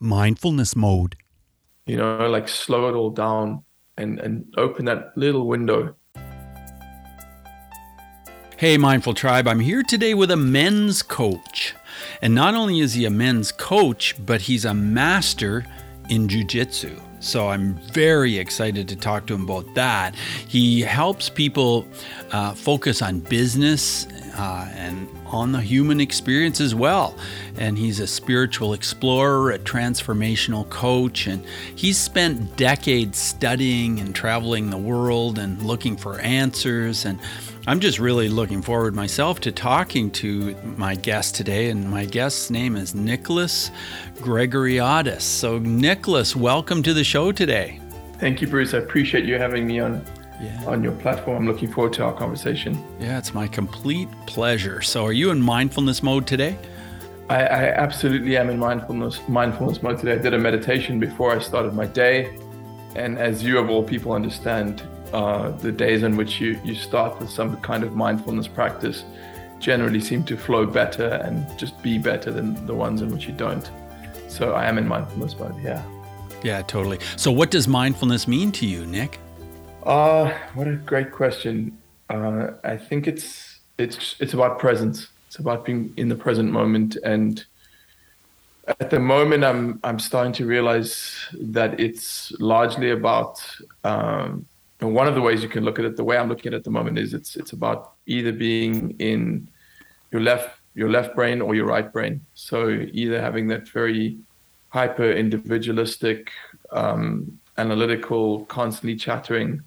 mindfulness mode. You know, like slow it all down and, and open that little window. Hey, Mindful Tribe, I'm here today with a men's coach. And not only is he a men's coach, but he's a master in jujitsu. So I'm very excited to talk to him about that. He helps people uh, focus on business uh, and on the human experience as well. And he's a spiritual explorer, a transformational coach, and he's spent decades studying and traveling the world and looking for answers. And I'm just really looking forward myself to talking to my guest today. And my guest's name is Nicholas Gregoriadis. So, Nicholas, welcome to the show today. Thank you, Bruce. I appreciate you having me on yeah. on your platform. I'm looking forward to our conversation. Yeah, it's my complete pleasure. So, are you in mindfulness mode today? I, I absolutely am in mindfulness mindfulness mode today. I did a meditation before I started my day, and as you of all people understand, uh, the days in which you you start with some kind of mindfulness practice generally seem to flow better and just be better than the ones in which you don't. So I am in mindfulness mode. Yeah. Yeah, totally. So, what does mindfulness mean to you, Nick? Uh, what a great question. Uh, I think it's it's it's about presence. It's about being in the present moment, and at the moment, I'm I'm starting to realize that it's largely about. Um, and one of the ways you can look at it, the way I'm looking at it at the moment is it's it's about either being in your left your left brain or your right brain. So either having that very hyper individualistic, um, analytical, constantly chattering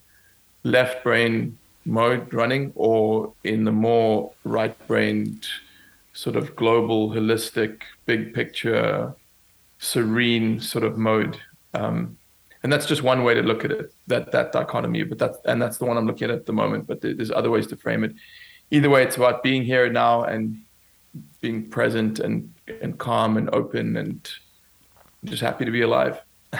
left brain mode running or in the more right brained sort of global holistic big picture serene sort of mode um, and that's just one way to look at it that that dichotomy but that and that's the one i'm looking at at the moment but there's other ways to frame it either way it's about being here now and being present and and calm and open and just happy to be alive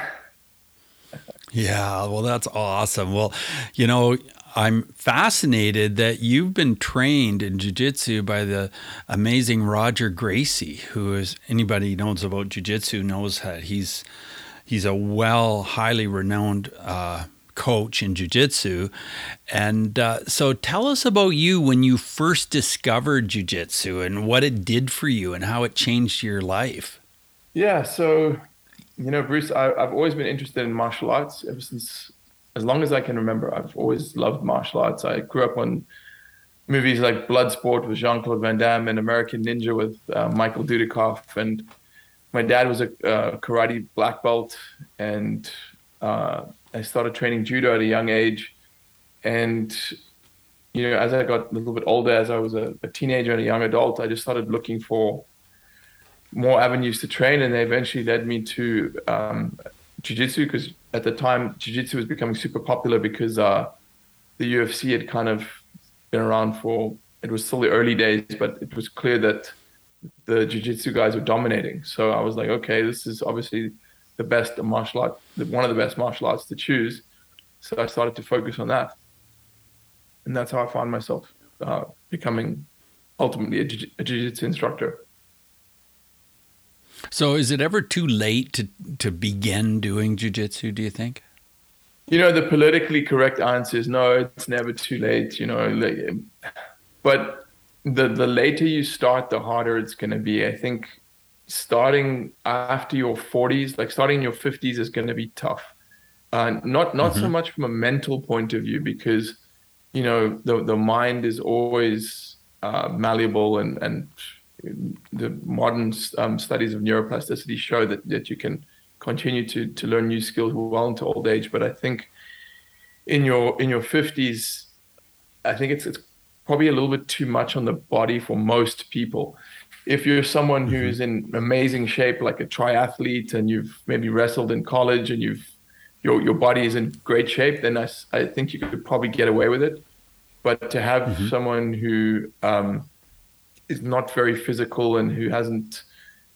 Yeah, well, that's awesome. Well, you know, I'm fascinated that you've been trained in jiu-jitsu by the amazing Roger Gracie, who is anybody knows about jiu-jitsu knows that he's he's a well, highly renowned uh, coach in jiu-jitsu. And uh, so tell us about you when you first discovered jiu-jitsu and what it did for you and how it changed your life. Yeah, so you know, Bruce, I, have always been interested in martial arts ever since, as long as I can remember. I've always loved martial arts. I grew up on movies like Bloodsport with Jean Claude Van Damme and American Ninja with uh, Michael Dudikoff. And my dad was a karate black belt, and uh, I started training judo at a young age. And you know, as I got a little bit older, as I was a, a teenager and a young adult, I just started looking for more avenues to train, and they eventually led me to um, jiu-jitsu because at the time jiu-jitsu was becoming super popular because uh, the UFC had kind of been around for it was still the early days, but it was clear that the jiu-jitsu guys were dominating. So I was like, okay, this is obviously the best martial art, one of the best martial arts to choose. So I started to focus on that, and that's how I found myself uh, becoming ultimately a jiu-jitsu instructor. So, is it ever too late to to begin doing jujitsu? Do you think? You know, the politically correct answer is no. It's never too late. You know, but the the later you start, the harder it's going to be. I think starting after your 40s, like starting in your 50s, is going to be tough. Uh, not not mm-hmm. so much from a mental point of view because you know the the mind is always uh, malleable and and the modern um, studies of neuroplasticity show that, that you can continue to, to learn new skills well into old age. But I think in your in your 50s, I think it's it's probably a little bit too much on the body for most people. If you're someone mm-hmm. who's in amazing shape, like a triathlete, and you've maybe wrestled in college and you've your your body is in great shape, then I, I think you could probably get away with it. But to have mm-hmm. someone who um, is not very physical and who hasn't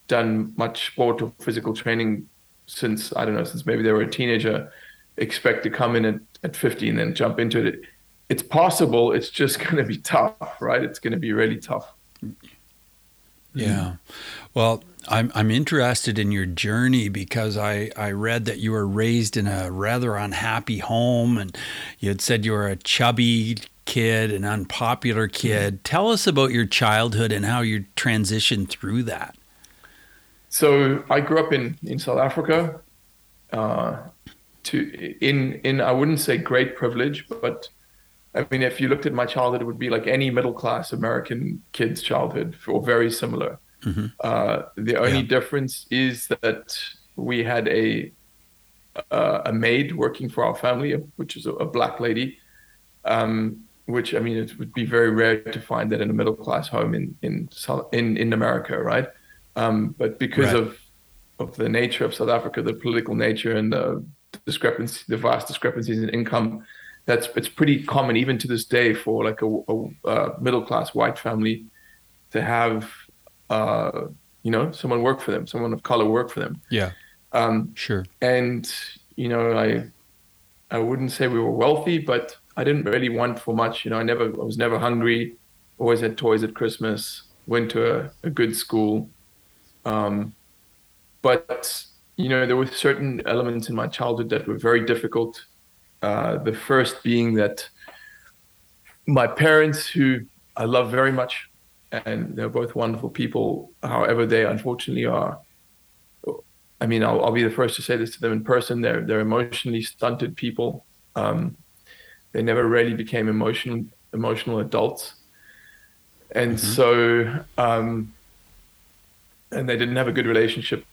done much sport or physical training since I don't know since maybe they were a teenager expect to come in at, at 50 and then jump into it it's possible it's just going to be tough right it's going to be really tough Yeah. Well, I'm I'm interested in your journey because I I read that you were raised in a rather unhappy home and you had said you were a chubby kid, an unpopular kid. Mm-hmm. Tell us about your childhood and how you transitioned through that. So I grew up in in South Africa. Uh, to in in I wouldn't say great privilege, but I mean if you looked at my childhood, it would be like any middle class American kid's childhood, or very similar. Mm-hmm. Uh, the only yeah. difference is that we had a uh, a maid working for our family, which is a, a black lady. Um, which I mean, it would be very rare to find that in a middle class home in in in in America, right? Um, but because right. of of the nature of South Africa, the political nature and the discrepancy, the vast discrepancies in income, that's it's pretty common even to this day for like a, a, a middle class white family to have uh, you know someone work for them, someone of color work for them. Yeah, um, sure. And you know, I I wouldn't say we were wealthy, but I didn't really want for much. You know, I never I was never hungry. Always had toys at Christmas. Went to a, a good school. Um, but you know, there were certain elements in my childhood that were very difficult. Uh, the first being that my parents, who I love very much, and they're both wonderful people. However, they unfortunately are. I mean, I'll, I'll be the first to say this to them in person. They're they're emotionally stunted people. Um, they never really became emotional emotional adults, and mm-hmm. so um, and they didn't have a good relationship,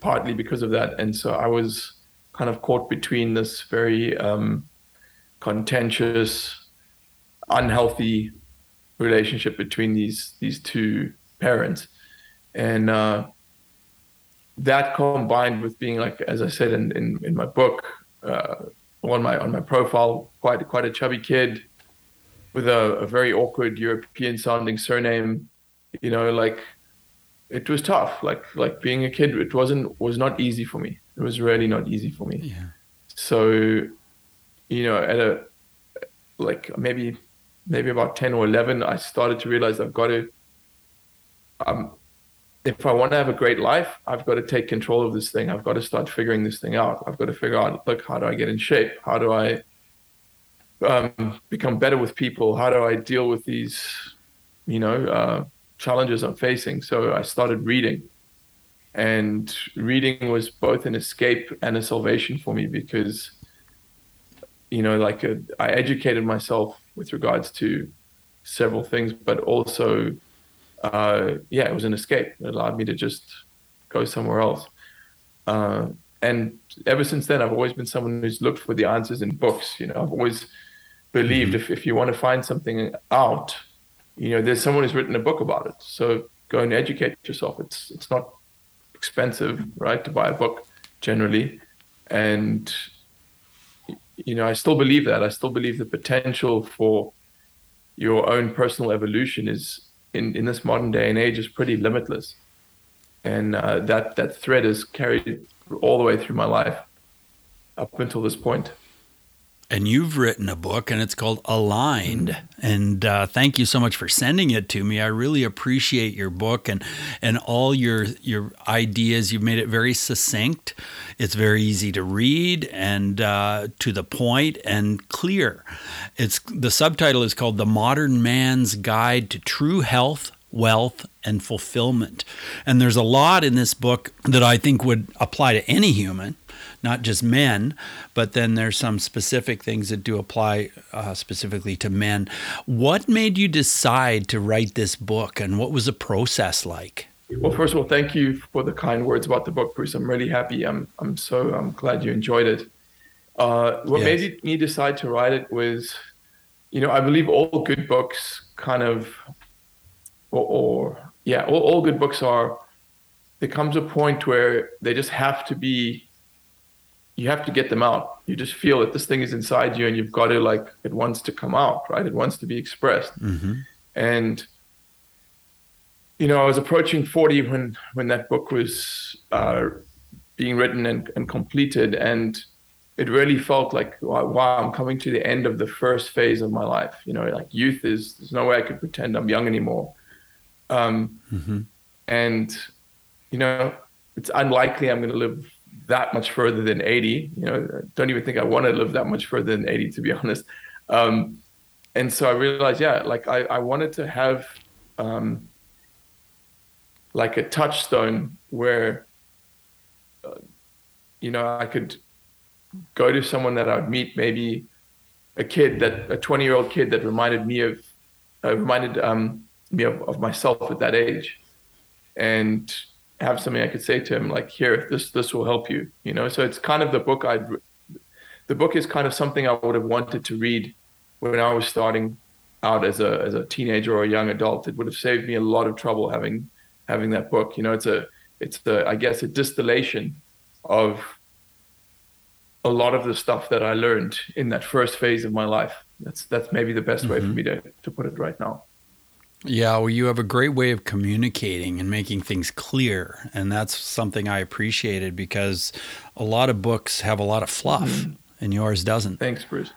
partly because of that. And so I was kind of caught between this very um, contentious, unhealthy relationship between these these two parents, and uh, that combined with being like, as I said in in, in my book, uh, on my on my profile, quite quite a chubby kid with a, a very awkward European sounding surname, you know, like it was tough. Like like being a kid, it wasn't was not easy for me. It was really not easy for me. Yeah. So, you know, at a like maybe maybe about 10 or 11, I started to realize I've got to, um, if I want to have a great life, I've got to take control of this thing. I've got to start figuring this thing out. I've got to figure out, look, how do I get in shape? How do I um, become better with people? How do I deal with these, you know, uh, challenges I'm facing? So I started reading. And reading was both an escape and a salvation for me because, you know, like a, uh, I educated myself with regards to several things, but also, uh, yeah, it was an escape. It allowed me to just go somewhere else. Uh, and ever since then, I've always been someone who's looked for the answers in books. You know, I've always believed mm-hmm. if, if you want to find something out, you know, there's someone who's written a book about it. So go and educate yourself. It's it's not expensive, right, to buy a book generally, and you know, I still believe that. I still believe the potential for your own personal evolution is in, in this modern day and age is pretty limitless. And uh, that, that thread is carried all the way through my life up until this point and you've written a book and it's called aligned. And uh, thank you so much for sending it to me. I really appreciate your book and and all your your ideas. You've made it very succinct. It's very easy to read and uh, to the point and clear. It's the subtitle is called the modern man's guide to true health wealth, and fulfillment. And there's a lot in this book that I think would apply to any human not just men, but then there's some specific things that do apply uh, specifically to men. What made you decide to write this book, and what was the process like? Well, first of all, thank you for the kind words about the book, Bruce. I'm really happy. I'm I'm so I'm glad you enjoyed it. Uh, what yes. made me decide to write it was, you know, I believe all good books kind of, or, or yeah, all, all good books are. There comes a point where they just have to be you have to get them out. You just feel that this thing is inside you and you've got to like it wants to come out, right? It wants to be expressed. Mm-hmm. And you know, I was approaching 40 when when that book was uh, being written and, and completed and it really felt like wow, I'm coming to the end of the first phase of my life. You know, like youth is there's no way I could pretend I'm young anymore. Um, mm-hmm. and you know, it's unlikely I'm going to live that much further than 80. You know, I don't even think I want to live that much further than 80, to be honest. Um, and so I realized, yeah, like I, I wanted to have um, like a touchstone where, uh, you know, I could go to someone that I would meet, maybe a kid that a 20 year old kid that reminded me of, uh, reminded um, me of, of myself at that age, and have something I could say to him, like, here, this this will help you, you know. So it's kind of the book I'd, the book is kind of something I would have wanted to read when I was starting out as a as a teenager or a young adult. It would have saved me a lot of trouble having having that book. You know, it's a it's the I guess a distillation of a lot of the stuff that I learned in that first phase of my life. That's that's maybe the best mm-hmm. way for mm-hmm. me to to put it right now. Yeah, well, you have a great way of communicating and making things clear. And that's something I appreciated because a lot of books have a lot of fluff mm-hmm. and yours doesn't. Thanks, Bruce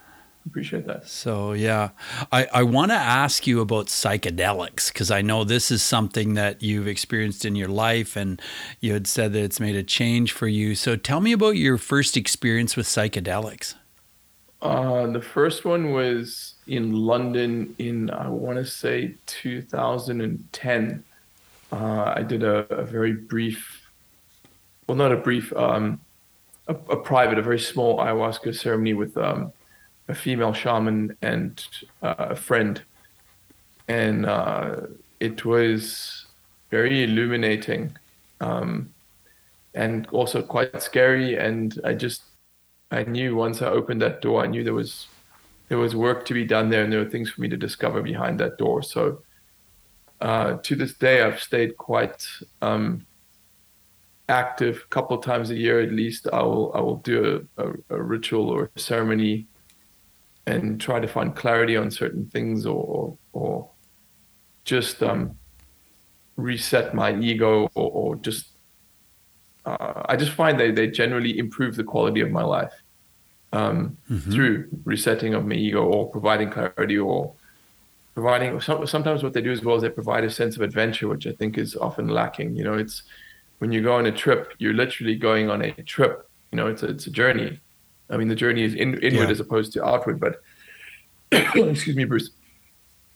appreciate that. So yeah, I, I want to ask you about psychedelics because I know this is something that you've experienced in your life, and you had said that it's made a change for you. So tell me about your first experience with psychedelics. Uh, the first one was in London in I want to say 2010. Uh, I did a, a, very brief, well, not a brief, um, a, a, private, a very small ayahuasca ceremony with um, a female shaman and uh, a friend, and uh, it was very illuminating, um, and also quite scary. And I just I knew once I opened that door, I knew there was there was work to be done there, and there were things for me to discover behind that door. So uh, to this day, I've stayed quite um, active. A couple times a year, at least, I will I will do a, a, a ritual or a ceremony and try to find clarity on certain things or or just um, reset my ego or, or just uh, I just find that they generally improve the quality of my life um, mm-hmm. through resetting of my ego or providing clarity or providing sometimes what they do as well is they provide a sense of adventure which I think is often lacking you know it's when you go on a trip you're literally going on a trip you know it's a, it's a journey I mean, the journey is in, inward yeah. as opposed to outward. But excuse me, Bruce.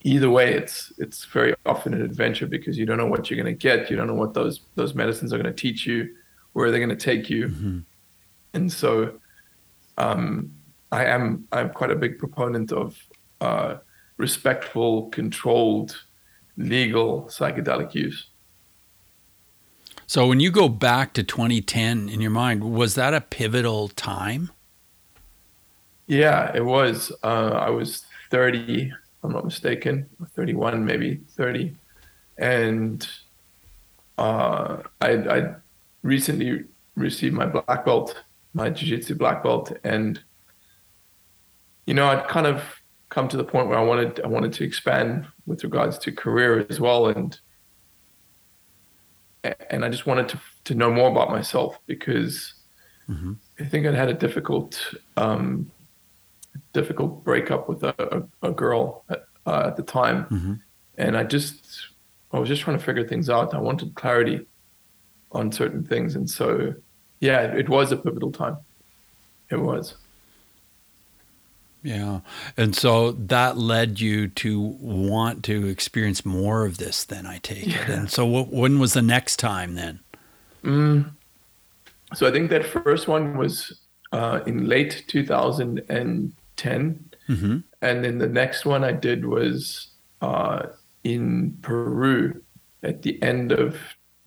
Either way, it's it's very often an adventure because you don't know what you're going to get. You don't know what those those medicines are going to teach you, where they're going to take you, mm-hmm. and so um, I am I'm quite a big proponent of uh, respectful, controlled, legal psychedelic use. So when you go back to 2010 in your mind, was that a pivotal time? Yeah, it was. Uh, I was 30, if I'm not mistaken, 31, maybe 30. And uh, I, I recently received my black belt, my jiu-jitsu black belt. And, you know, I'd kind of come to the point where I wanted, I wanted to expand with regards to career as well. And, and I just wanted to, to know more about myself because mm-hmm. I think I'd had a difficult um, difficult breakup with a, a, a girl at, uh, at, the time, mm-hmm. and I just I was just trying to figure things out. I wanted clarity on certain things, and so yeah, it, was a pivotal time. It was. Yeah. And so that led you to want to experience more of this, then I take yeah. it. And so what, when was the next time then? Mm. So I think that first one was uh, in late 2010. and 10. Mm-hmm. And then the next one I did was uh, in Peru at the end of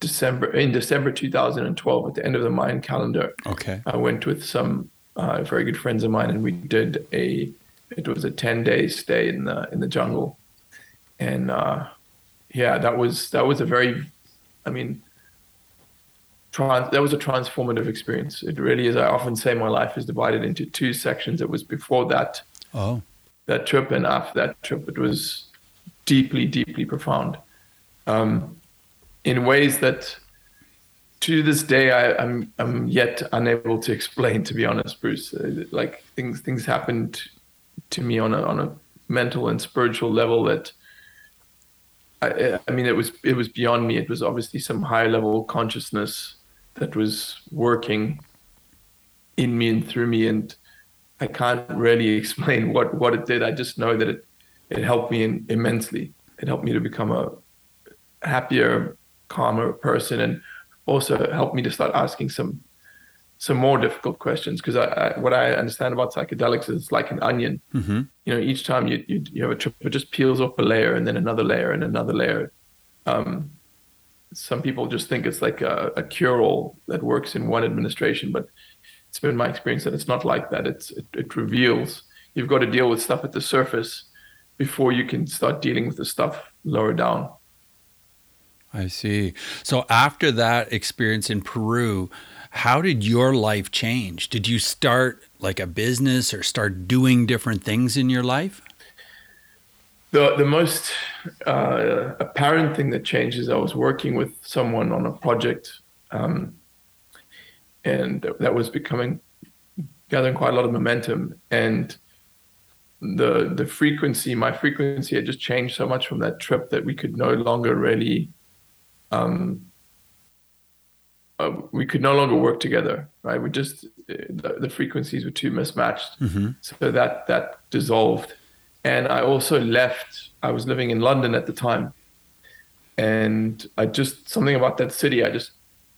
December, in December 2012, at the end of the Mayan calendar. Okay. I went with some uh, very good friends of mine and we did a, it was a 10 day stay in the, in the jungle. And uh, yeah, that was, that was a very, I mean, trans- that was a transformative experience. It really is. I often say my life is divided into two sections. It was before that oh. that trip and after that trip. It was deeply, deeply profound um, in ways that to this day I, am I'm, I'm yet unable to explain. To be honest, Bruce, uh, like things things happened to me on a on a mental and spiritual level that I, I mean, it was it was beyond me. It was obviously some higher level consciousness that was working in me and through me, and I can't really explain what what it did. I just know that it it helped me immensely. It helped me to become a happier, calmer person, and also helped me to start asking some some more difficult questions because I, I, what I understand about psychedelics is like an onion. Mm-hmm. You know, each time you, you, you have a trip, it just peels off a layer and then another layer and another layer. Um, some people just think it's like a, a cure-all that works in one administration, but it's been my experience that it's not like that. It's it, it reveals you've got to deal with stuff at the surface before you can start dealing with the stuff lower down. I see. So after that experience in Peru, how did your life change? Did you start like a business or start doing different things in your life? The the most uh, apparent thing that changed is I was working with someone on a project, um, and that was becoming gathering quite a lot of momentum. And the the frequency, my frequency, had just changed so much from that trip that we could no longer really um, uh, we could no longer work together, right? We just the, the frequencies were too mismatched, mm-hmm. so that that dissolved. And I also left. I was living in London at the time, and I just something about that city. I just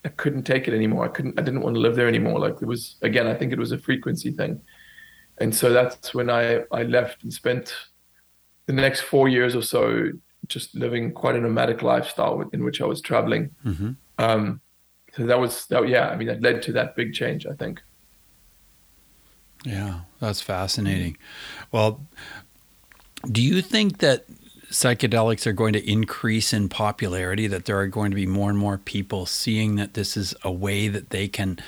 I couldn't take it anymore. I couldn't. I didn't want to live there anymore. Like it was again. I think it was a frequency thing, and so that's when I I left and spent the next four years or so just living quite a nomadic lifestyle in which I was traveling. Mm-hmm. Um, so that was that yeah i mean that led to that big change i think yeah that's fascinating well do you think that psychedelics are going to increase in popularity that there are going to be more and more people seeing that this is a way that they can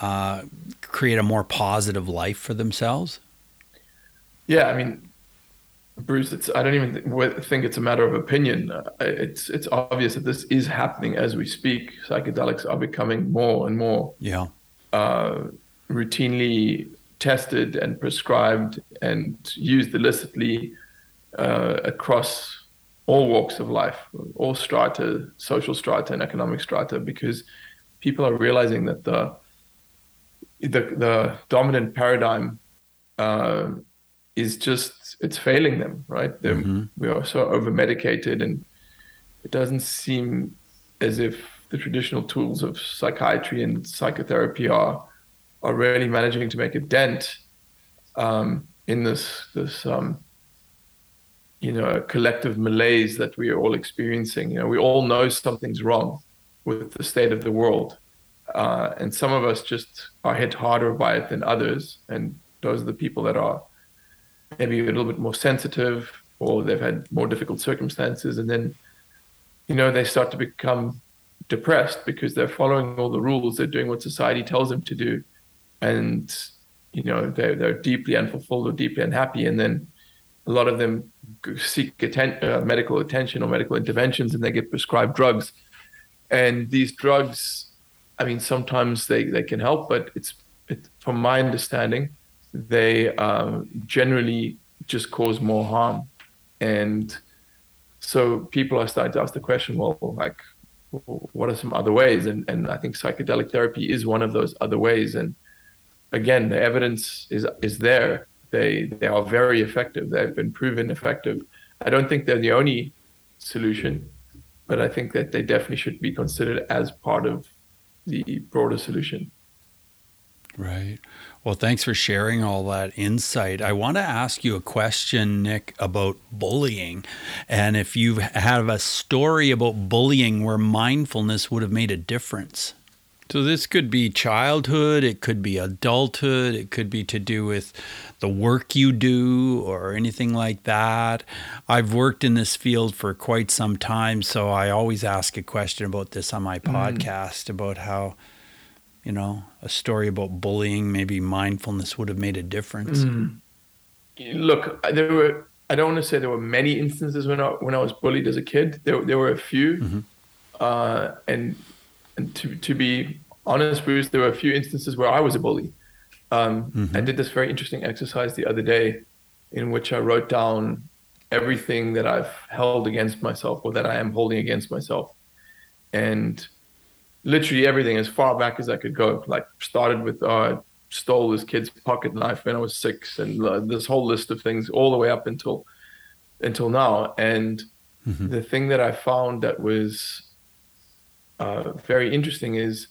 uh, create a more positive life for themselves yeah i mean Bruce, it's I don't even think it's a matter of opinion. Uh, it's it's obvious that this is happening as we speak. Psychedelics are becoming more and more yeah uh, routinely tested and prescribed and used illicitly uh, across all walks of life, all strata, social strata, and economic strata, because people are realizing that the the, the dominant paradigm uh, is just it's failing them, right? Mm-hmm. We are so over medicated, and it doesn't seem as if the traditional tools of psychiatry and psychotherapy are are really managing to make a dent um, in this this um, you know collective malaise that we are all experiencing. You know, we all know something's wrong with the state of the world, uh, and some of us just are hit harder by it than others, and those are the people that are maybe a little bit more sensitive or they've had more difficult circumstances and then you know they start to become depressed because they're following all the rules they're doing what society tells them to do and you know they're, they're deeply unfulfilled or deeply unhappy and then a lot of them seek atten- uh, medical attention or medical interventions and they get prescribed drugs. And these drugs i mean sometimes they, they can help but it's it, from my understanding they uh, generally just cause more harm. And so people are starting to ask the question, well, like, what are some other ways? And, and I think psychedelic therapy is one of those other ways. And again, the evidence is, is there. They, they are very effective. They've been proven effective. I don't think they're the only solution, but I think that they definitely should be considered as part of the broader solution. Right. Well, thanks for sharing all that insight. I want to ask you a question, Nick, about bullying. And if you have a story about bullying where mindfulness would have made a difference. So, this could be childhood, it could be adulthood, it could be to do with the work you do or anything like that. I've worked in this field for quite some time, so I always ask a question about this on my mm. podcast about how you know, a story about bullying, maybe mindfulness would have made a difference. Mm. Look, there were. I don't want to say there were many instances when I when I was bullied as a kid. There there were a few, mm-hmm. uh, and and to to be honest, Bruce, there were a few instances where I was a bully. Um, mm-hmm. I did this very interesting exercise the other day, in which I wrote down everything that I've held against myself or that I am holding against myself. And literally everything as far back as I could go. Like started with uh, stole this kid's pocket knife when I was six, and uh, this whole list of things all the way up until until now. And mm-hmm. the thing that I found that was uh, very interesting is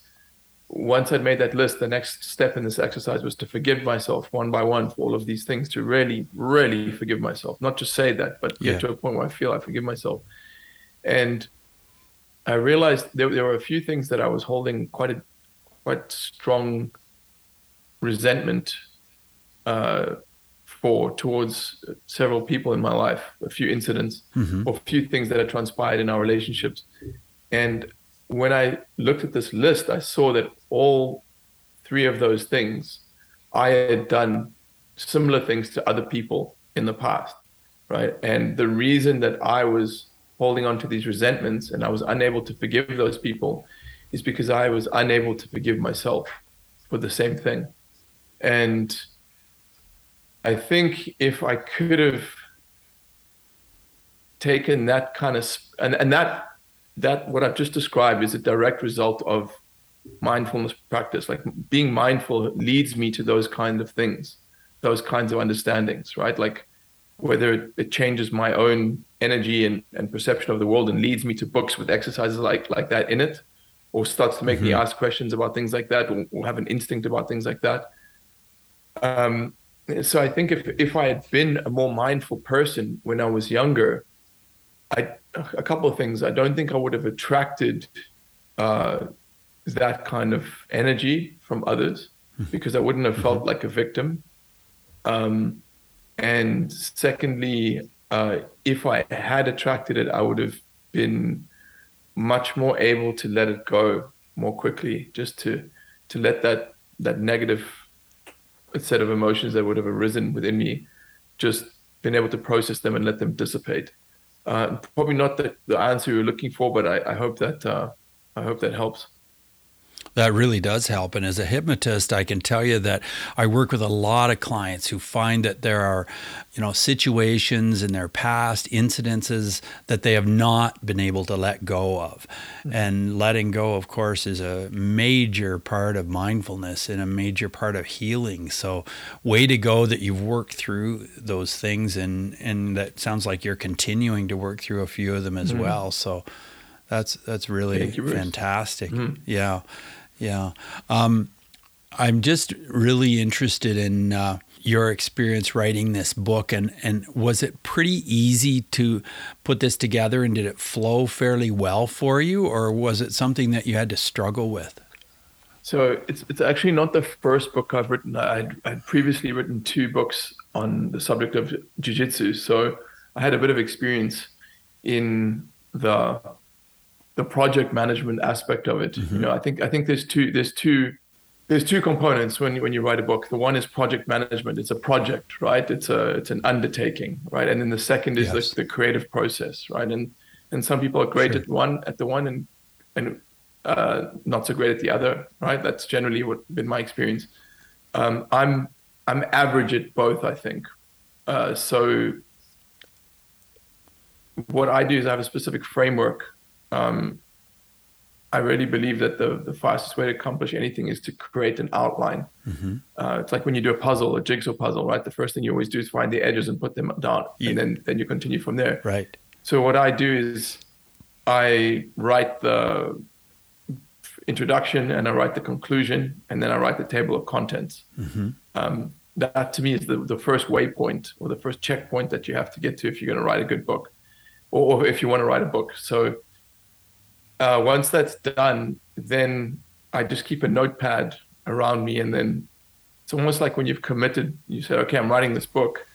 once I'd made that list, the next step in this exercise was to forgive myself one by one for all of these things, to really, really forgive myself. Not just say that, but get yeah. to a point where I feel I forgive myself. And I realized there, there were a few things that I was holding quite a quite strong resentment uh, for towards several people in my life, a few incidents mm-hmm. or a few things that had transpired in our relationships. And when I looked at this list, I saw that all three of those things I had done similar things to other people in the past, right? And the reason that I was holding on to these resentments and I was unable to forgive those people is because I was unable to forgive myself for the same thing. And I think if I could have taken that kind of and, and that that what I've just described is a direct result of mindfulness practice. Like being mindful leads me to those kind of things, those kinds of understandings, right? Like whether it changes my own energy and, and perception of the world and leads me to books with exercises like like that in it, or starts to make mm-hmm. me ask questions about things like that, or, or, have an instinct about things like that. Um, so I think if if I had been a more mindful person when I was younger, I a couple of things. I don't think I would have attracted uh, that kind of energy from others hmm. because I wouldn't have felt mm-hmm. like a victim. Um, and secondly, uh, if I had attracted it, I would have been much more able to let it go more quickly, just to to let that that negative set of emotions that would have arisen within me, just been able to process them and let them dissipate uh, probably not the, the answer you're looking for, but I, I hope that uh, I hope that helps. That really does help. And as a hypnotist, I can tell you that I work with a lot of clients who find that there are, you know, situations in their past incidences that they have not been able to let go of. Mm-hmm. And letting go, of course, is a major part of mindfulness and a major part of healing. So, way to go that you've worked through those things. And, and that sounds like you're continuing to work through a few of them as mm-hmm. well. So, that's that's really fantastic. Mm-hmm. Yeah. Yeah. Um, I'm just really interested in uh, your experience writing this book, and, and was it pretty easy to put this together, and did it flow fairly well for you, or was it something that you had to struggle with? So it's it's actually not the first book I've written. I'd, I'd previously written two books on the subject of jiu-jitsu, so I had a bit of experience in the the project management aspect of it. Mm-hmm. You know, I think I think there's two there's two there's two components when when you write a book. The one is project management. It's a project, right? It's a it's an undertaking, right? And then the second is yes. the, the, creative process, right? And and some people are great sure. at one at the one and and uh, not so great at the other, right? That's generally what been my experience. Um, I'm I'm average at both, I think. Uh, so what I do is I have a specific framework um, I really believe that the, the fastest way to accomplish anything is to create an outline. Mm-hmm. Uh, it's like when you do a puzzle, a jigsaw puzzle, right? The first thing you always do is find the edges and put them down, and then then you continue from there. Right. So what I do is I write the introduction and I write the conclusion, and then I write the table of contents. Mm-hmm. Um, that to me is the, the first waypoint or the first checkpoint that you have to get to if you're going to write a good book, or, or if you want to write a book. So uh, once that's done, then I just keep a notepad around me, and then it's almost like when you've committed, you say, "Okay, I'm writing this book."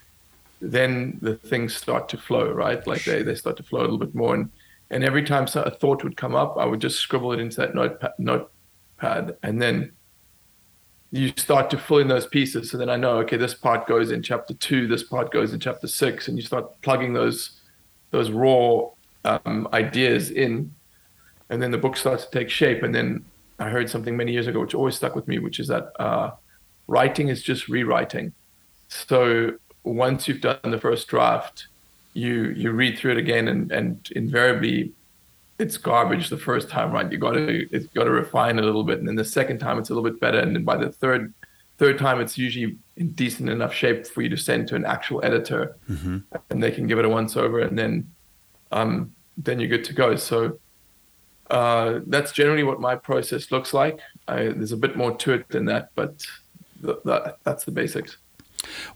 Then the things start to flow, right? Like they, they start to flow a little bit more, and and every time a thought would come up, I would just scribble it into that notepad, notepad, and then you start to fill in those pieces. So then I know, okay, this part goes in chapter two, this part goes in chapter six, and you start plugging those those raw um, ideas in and then the book starts to take shape. And then I heard something many years ago, which always stuck with me, which is that uh, writing is just rewriting. So once you've done the first draft, you you read through it again, and and invariably it's garbage the first time, right? You got to it's got to refine a little bit, and then the second time it's a little bit better, and then by the third third time it's usually in decent enough shape for you to send to an actual editor, mm-hmm. and they can give it a once over, and then um, then you're good to go. So uh, that's generally what my process looks like. I, there's a bit more to it than that, but th- that, that's the basics.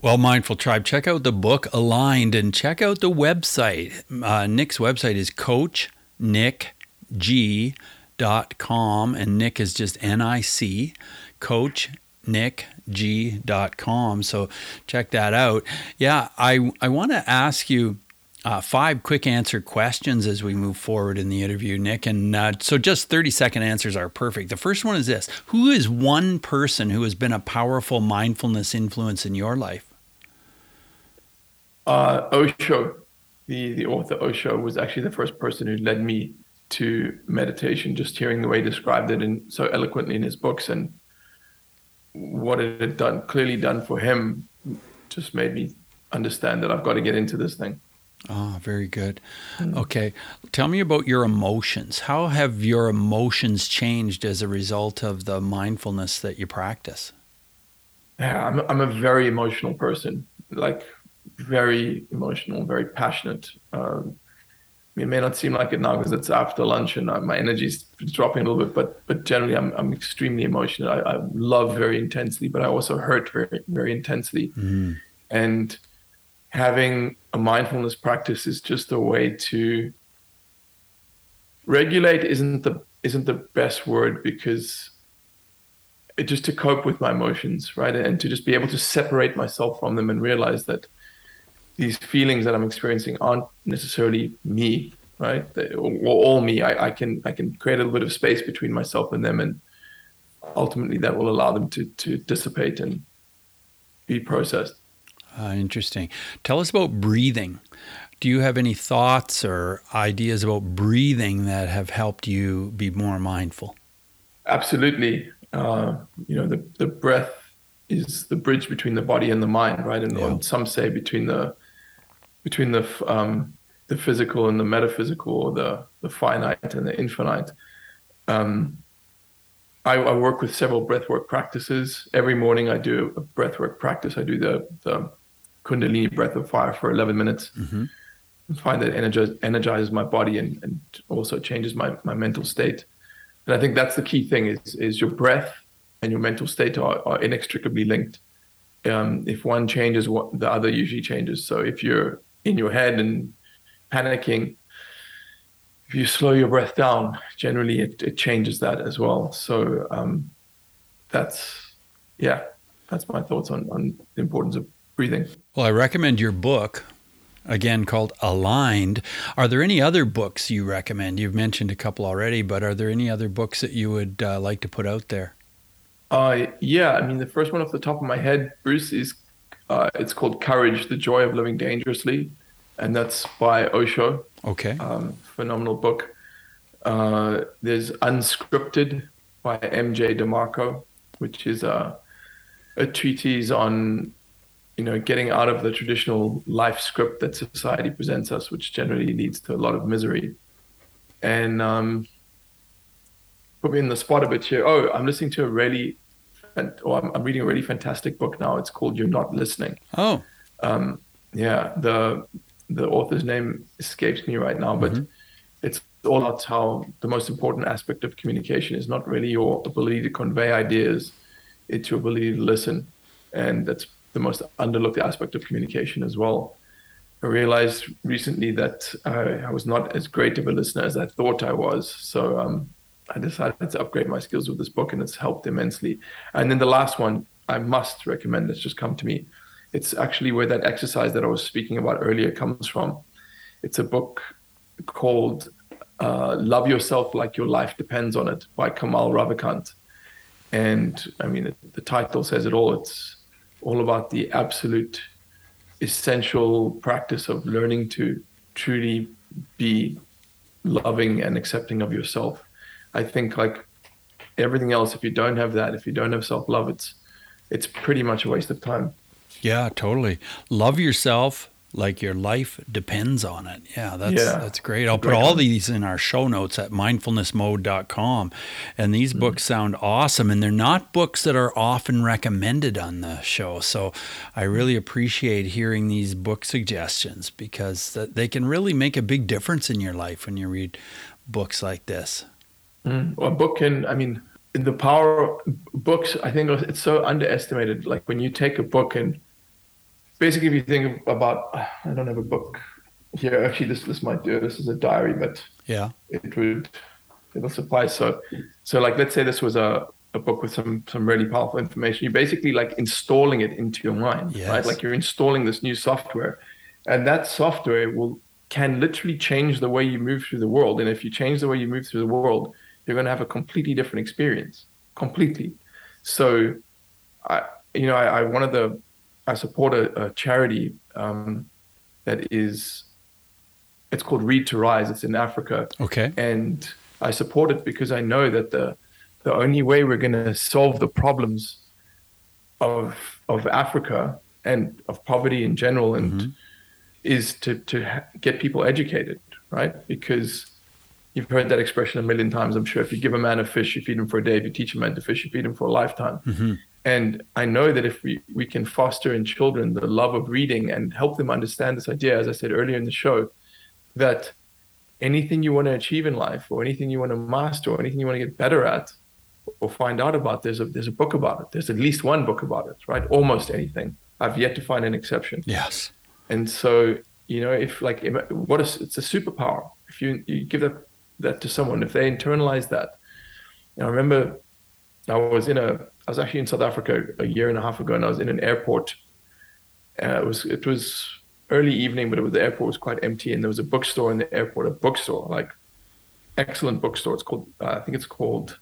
Well, Mindful Tribe, check out the book Aligned and check out the website. Uh, Nick's website is coachnickg.com, and Nick is just N I C, coachnickg.com. So check that out. Yeah, I, I want to ask you uh, five quick answer questions as we move forward in the interview, Nick. And uh, so just 30 second answers are perfect. The first one is this Who is one person who has been a powerful mindfulness influence in your life? Uh, Osho, the, the author Osho, was actually the first person who led me to meditation, just hearing the way he described it and so eloquently in his books and what it had done, clearly done for him, just made me understand that I've got to get into this thing. Oh, very good. Mm. Okay. Tell me about your emotions. How have your emotions changed as a result of the mindfulness that you practice? Yeah, I'm, I'm a very emotional person, like very emotional, very passionate. Um, it may not seem like it now because it's after lunch and uh, my energy's dropping a little bit, but but generally I'm I'm extremely emotional. I, I love very intensely, but I also hurt very very intensely. Mm. And having a mindfulness practice is just a way to regulate isn't the isn't the best word because it just to cope with my emotions right? And to just be able to separate myself from them and realize that these feelings that i'm experiencing aren't necessarily me right? They, or, all me. I, I can i can create a little bit of space between myself and them and ultimately that will allow them to to dissipate and be processed uh, interesting. Tell us about breathing. Do you have any thoughts or ideas about breathing that have helped you be more mindful? Absolutely. Uh, you know, the, the breath is the bridge between the body and the mind, right? And, yeah. some say between the between the um, the physical and the metaphysical, or the the finite and the infinite. Um, I, I, work with several breathwork practices. Every morning, I do a breathwork practice. I do the the Kundalini breath of fire for 11 minutes. Mm-hmm. I find that energizes, energizes my body and, and also changes my, my mental state. And I think that's the key thing is, is your breath and your mental state are, are inextricably linked. Um, if one changes, what the other usually changes. So if you're in your head and panicking, if you slow your breath down, generally it, it changes that as well. So um, that's yeah, that's my thoughts on on the importance of breathing. Well, I recommend your book, again called Aligned. Are there any other books you recommend? You've mentioned a couple already, but are there any other books that you would uh, like to put out there? Uh, yeah, I mean, the first one off the top of my head, Bruce, is uh, it's called Courage: The Joy of Living Dangerously, and that's by Osho. Okay. Um, phenomenal book. Uh, there's Unscripted by M.J. DeMarco, which is a a treatise on you know, getting out of the traditional life script that society presents us, which generally leads to a lot of misery. And um, put me in the spot a bit here. Oh, I'm listening to a really, or I'm, I'm reading a really fantastic book now. It's called You're Not Listening. Oh, um, yeah. The the author's name escapes me right now, but mm-hmm. it's all about how the most important aspect of communication is not really your ability to convey ideas; it's your ability to listen, and that's the most underlooked aspect of communication as well. I realized recently that I, I was not as great of a listener as I thought I was. So um, I decided to upgrade my skills with this book, and it's helped immensely. And then the last one I must recommend that's just come to me. It's actually where that exercise that I was speaking about earlier comes from. It's a book called uh, Love Yourself Like Your Life Depends on It by Kamal Ravikant. And I mean, the title says it all. It's all about the absolute essential practice of learning to truly be loving and accepting of yourself. I think like everything else, if you don't have that, if you don't have self love, it's it's pretty much a waste of time. Yeah, totally. Love yourself, like your life depends on it. Yeah, that's Yeah. that's great. I'll put all these in our show notes at mindfulnessmode.com. And these Mm-hmm. books sound awesome and they're not books that are often recommended on the show. So I really appreciate hearing these book suggestions because they can really make a big difference in your life when you read books like this. Mm. Well, a book can, I mean, in the power of books, I think it's so underestimated. Like when you take a book and basically, if you think about, I don't have a book here. Actually, this this might do. This is a diary, but Yeah. it would it'll suffice. So, so like let's say this was a a book with some some really powerful information. You're basically like installing it into your mind, Yes. right? Like you're installing this new software, and that software will can literally change the way you move through the world. And if you change the way you move through the world, you're going to have a completely different experience, completely. So, I you know I, I one of the I support a, a charity um, that is it's called Read to Rise. It's in Africa Okay. and I support it because I know that the the only way we're going to solve the problems of of Africa and of poverty in general and is to to ha- get people educated, right? Because you've heard that expression a million times, I'm sure. If you give a man a fish, you feed him for a day. If you teach a man to fish, you feed him for a lifetime. And I know that if we, we can foster in children the love of reading and help them understand this idea, as I said earlier in the show, that anything you want to achieve in life or anything you want to master or anything you want to get better at or find out about, there's a there's a book about it. There's at least one book about it, right? Almost anything. I've yet to find an exception. Yes. And so, you know, if like what is it's a superpower. If you you give that that to someone, if they internalize that. Know, I remember I was in a I was actually in South Africa a year and a half ago, and I was in an airport. Uh, it was it was early evening, but it was, the airport was quite empty, and there was a bookstore in the airport, a bookstore, like excellent bookstore. It's called uh, I think it's called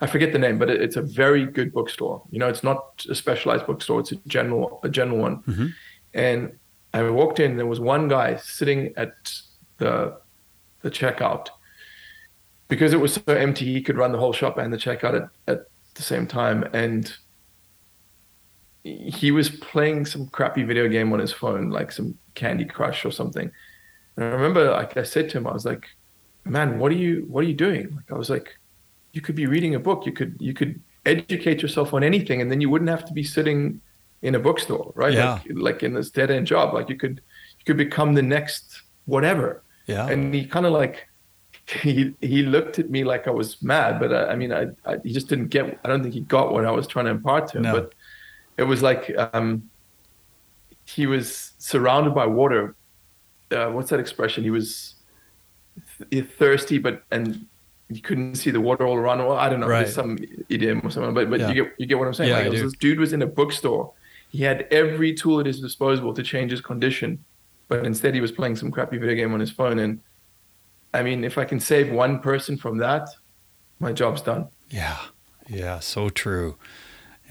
I forget the name, but it, it's a very good bookstore. You know, it's not a specialized bookstore; it's a general a general one. And I walked in, there was one guy sitting at the the checkout because it was so empty. He could run the whole shop and the checkout at, at the same time, and he was playing some crappy video game on his phone, like some Candy Crush or something. And I remember, like I said to him, I was like, "Man, what are you what are you doing?" Like I was like, "You could be reading a book. You could you could educate yourself on anything, and then you wouldn't have to be sitting in a bookstore, right? Yeah. Like, like in this dead end job. Like you could you could become the next whatever." Yeah. And he kind of like he he looked at me like I was mad, but I, I mean, I, I he just didn't get. I don't think he got what I was trying to impart to him. No. But it was like um, he was surrounded by water. Uh, what's that expression? He was th- thirsty, but and you couldn't see the water all around. Well, I don't know, Right. there's some idiom or something. But but Yeah. you get you get what I'm saying. Yeah, like was, this dude was in a bookstore. He had every tool at his disposal to change his condition, but instead he was playing some crappy video game on his phone. And I mean, if I can save one person from that, my job's done. Yeah, yeah, so true.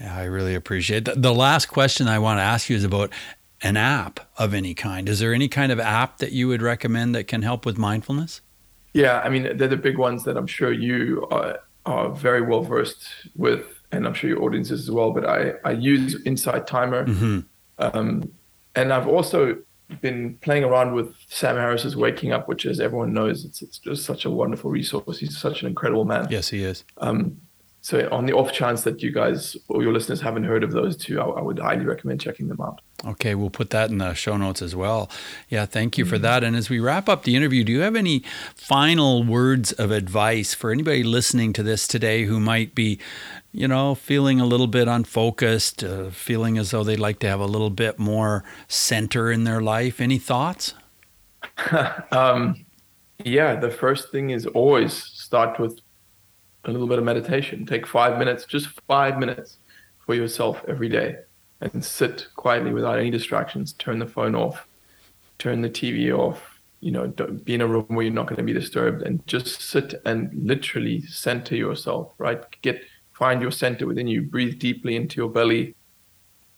Yeah, I really appreciate that. The last question I want to ask you is about an app of any kind. Is there any kind of app that you would recommend that can help with mindfulness? Yeah, I mean, they're the big ones that I'm sure you are, are very well versed with, and I'm sure your audience is as well. But I, I use Insight Timer. Um, and I've also been playing around with Sam Harris's Waking Up, which, as everyone knows, it's, it's just such a wonderful resource. He's such an incredible man. Yes, he is. Um, so, on the off chance that you guys or your listeners haven't heard of those two, I, I would highly recommend checking them out. Okay, we'll put that in the show notes as well. Yeah, thank you for that. And as we wrap up the interview, do you have any final words of advice for anybody listening to this today who might be, you know, feeling a little bit unfocused, uh, feeling as though they'd like to have a little bit more center in their life? Any thoughts? Um, yeah, the first thing is always start with a little bit of meditation. Take five minutes, just five minutes for yourself every day and sit quietly without any distractions. Turn the phone off, turn the TV off, you know, be in a room where you're not going to be disturbed and just sit and literally center yourself, right? Get, find your center within you, breathe deeply into your belly,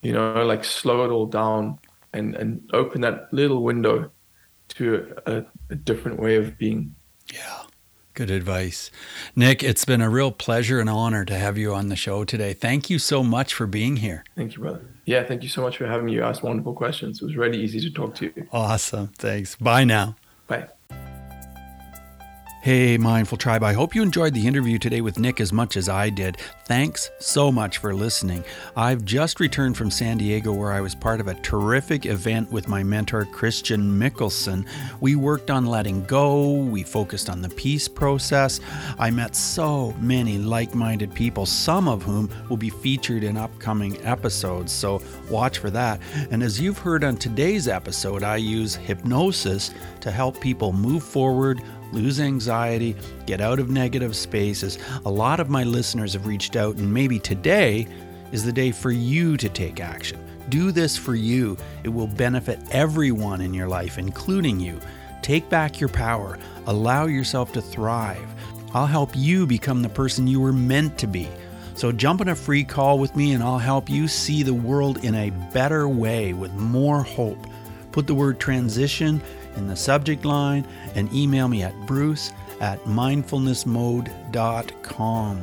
you know, like slow it all down and, and open that little window to a, a different way of being. Yeah. Good advice. Nick, it's been a real pleasure and honor to have you on the show today. Thank you so much for being here. Thank you, brother. Yeah, thank you so much for having me. You asked wonderful questions. It was really easy to talk to you. Awesome. Thanks. Bye now. Hey, Mindful Tribe, I hope you enjoyed the interview today with Nick as much as I did. Thanks so much for listening. I've just returned from San Diego where I was part of a terrific event with my mentor, Christian Mickelsen. We worked on letting go, we focused on the peace process. I met so many like minded people, some of whom will be featured in upcoming episodes, so watch for that. And as you've heard on today's episode, I use hypnosis to help people move forward lose anxiety, get out of negative spaces. A lot of my listeners have reached out, and maybe today is the day for you to take action. Do this for you. It will benefit everyone in your life, including you. Take back your power. Allow yourself to thrive. I'll help you become the person you were meant to be. So jump on a free call with me and I'll help you see the world in a better way with more hope. Put the word transition in the subject line and email me at bruce at mindfulnessmode.com.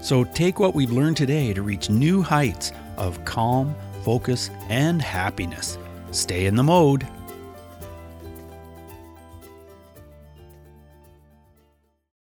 So take what we've learned today to reach new heights of calm, focus, and happiness. Stay in the mode.